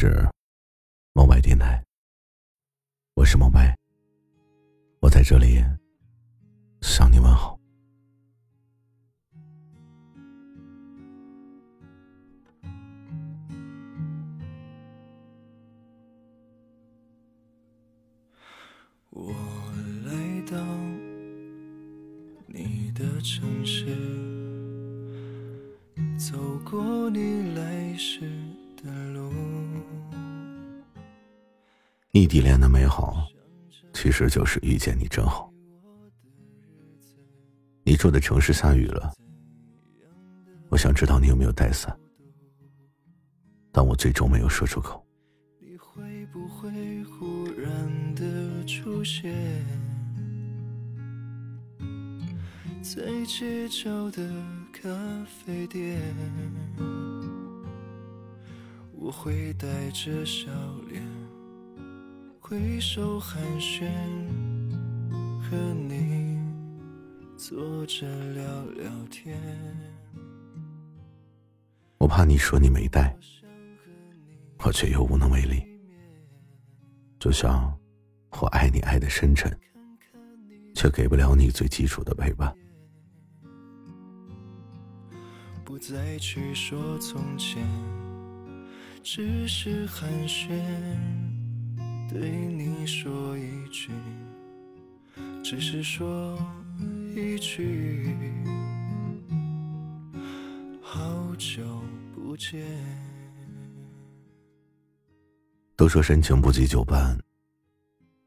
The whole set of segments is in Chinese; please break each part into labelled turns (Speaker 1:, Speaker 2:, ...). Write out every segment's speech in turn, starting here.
Speaker 1: 是梦白电台，我是梦白，我在这里向你问好。
Speaker 2: 我来到你的城市，走过你来时的路。
Speaker 1: 异地恋的美好，其实就是遇见你真好。你住的城市下雨了，我想知道你有没有带伞，但我最终没有说出口。
Speaker 2: 你会不会忽然的出现在街角的咖啡店？我会带着笑脸。挥手寒暄，和你坐着聊聊天。
Speaker 1: 我怕你说你没带，我却又无能为力。就像我爱你爱的深沉，却给不了你最基础的陪伴。
Speaker 2: 不再去说从前，只是寒暄。对你说一句，只是说一句，好久不见。
Speaker 1: 都说深情不及久伴，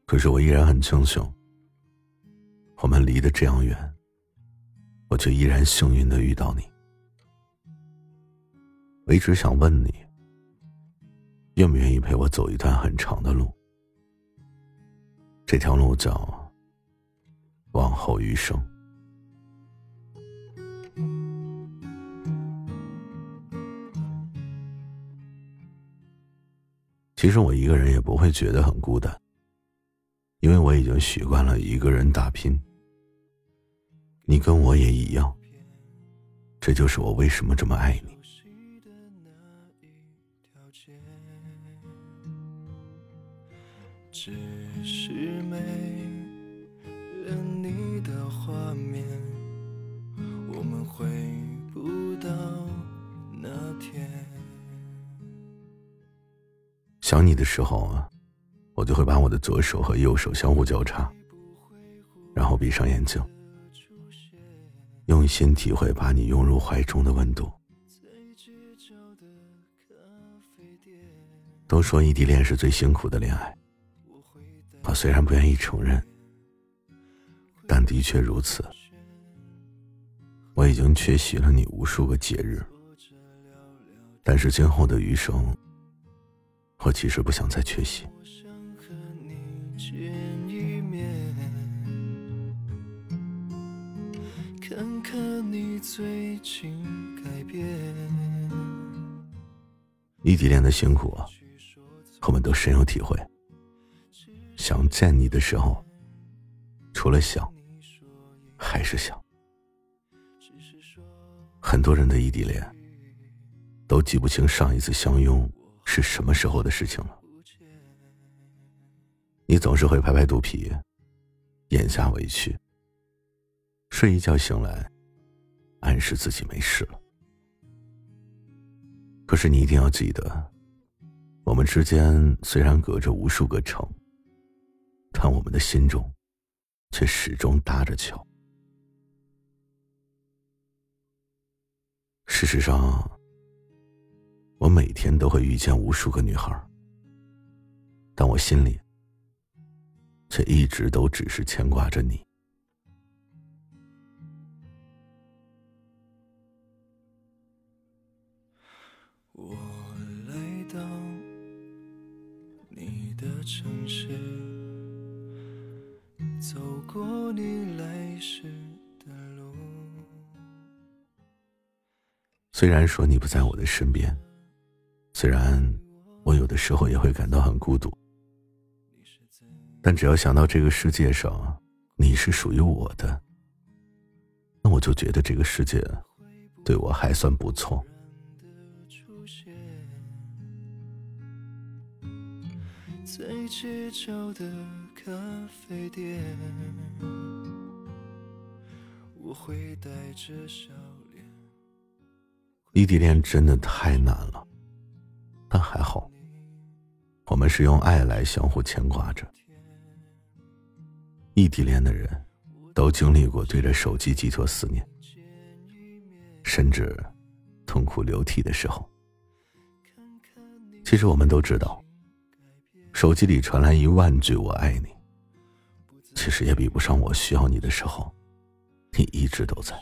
Speaker 1: 可是我依然很庆幸，我们离得这样远，我却依然幸运的遇到你。我一直想问你，愿不愿意陪我走一段很长的路？这条路叫往后余生。其实我一个人也不会觉得很孤单，因为我已经习惯了一个人打拼。你跟我也一样，这就是我为什么这么爱你。
Speaker 2: 只是没了你的画面，我们回不到那天。
Speaker 1: 想你的时候啊，我就会把我的左手和右手相互交叉，然后闭上眼睛，用心体会把你拥入怀中的温度。都说异地恋是最辛苦的恋爱。我虽然不愿意承认，但的确如此。我已经缺席了你无数个节日，但是今后的余生，我其实不想再缺席。
Speaker 2: 看看你最近改变。
Speaker 1: 异地恋的辛苦啊，我们都深有体会。想见你的时候，除了想，还是想。很多人的异地恋，都记不清上一次相拥是什么时候的事情了。你总是会拍拍肚皮，咽下委屈，睡一觉醒来，暗示自己没事了。可是你一定要记得，我们之间虽然隔着无数个城。但我们的心中，却始终搭着桥。事实上，我每天都会遇见无数个女孩，但我心里，却一直都只是牵挂着你。
Speaker 2: 我来到你的城市。走过你来时的路。
Speaker 1: 虽然说你不在我的身边，虽然我有的时候也会感到很孤独，但只要想到这个世界上你是属于我的，那我就觉得这个世界对我还算不错。
Speaker 2: 最街角的咖啡店，我会带着笑脸。
Speaker 1: 异地恋真的太难了，但还好，我们是用爱来相互牵挂着。异地恋的人，都经历过对着手机寄托思念，甚至痛哭流涕的时候。其实我们都知道，手机里传来一万句“我爱你”，其实也比不上我需要你的时候，你一直都在。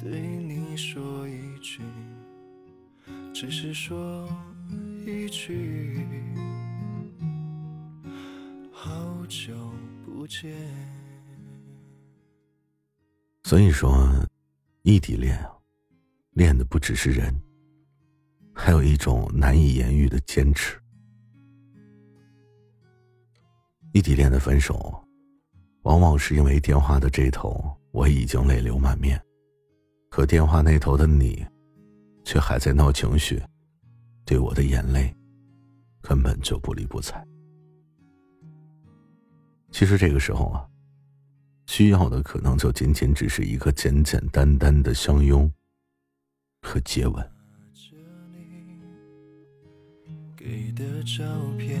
Speaker 2: 对你说一句，只是说一句。好久不见。
Speaker 1: 所以说，异地恋啊，恋的不只是人，还有一种难以言喻的坚持。异地恋的分手，往往是因为电话的这头我已经泪流满面，可电话那头的你，却还在闹情绪，对我的眼泪根本就不理不睬。其实这个时候啊，需要的可能就仅仅只是一个简简单单的相拥和接吻。
Speaker 2: 给的照片，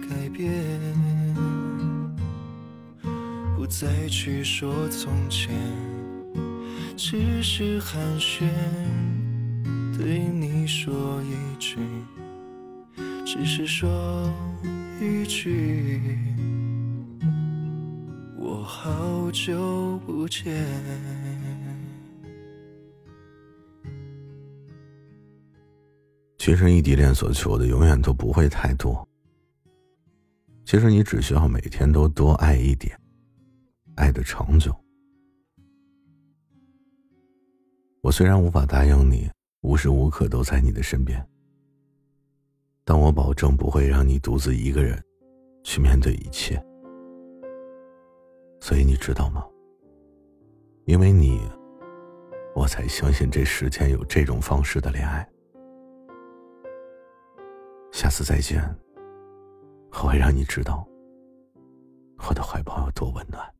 Speaker 2: 改变，不再去说从前，只是寒暄，对你说一句，只是说。一句我好久不见。
Speaker 1: 其实异地恋所求的永远都不会太多。其实你只需要每天都多爱一点，爱的长久。我虽然无法答应你无时无刻都在你的身边。但我保证不会让你独自一个人去面对一切，所以你知道吗？因为你，我才相信这世间有这种方式的恋爱。下次再见，我会让你知道我的怀抱有多温暖。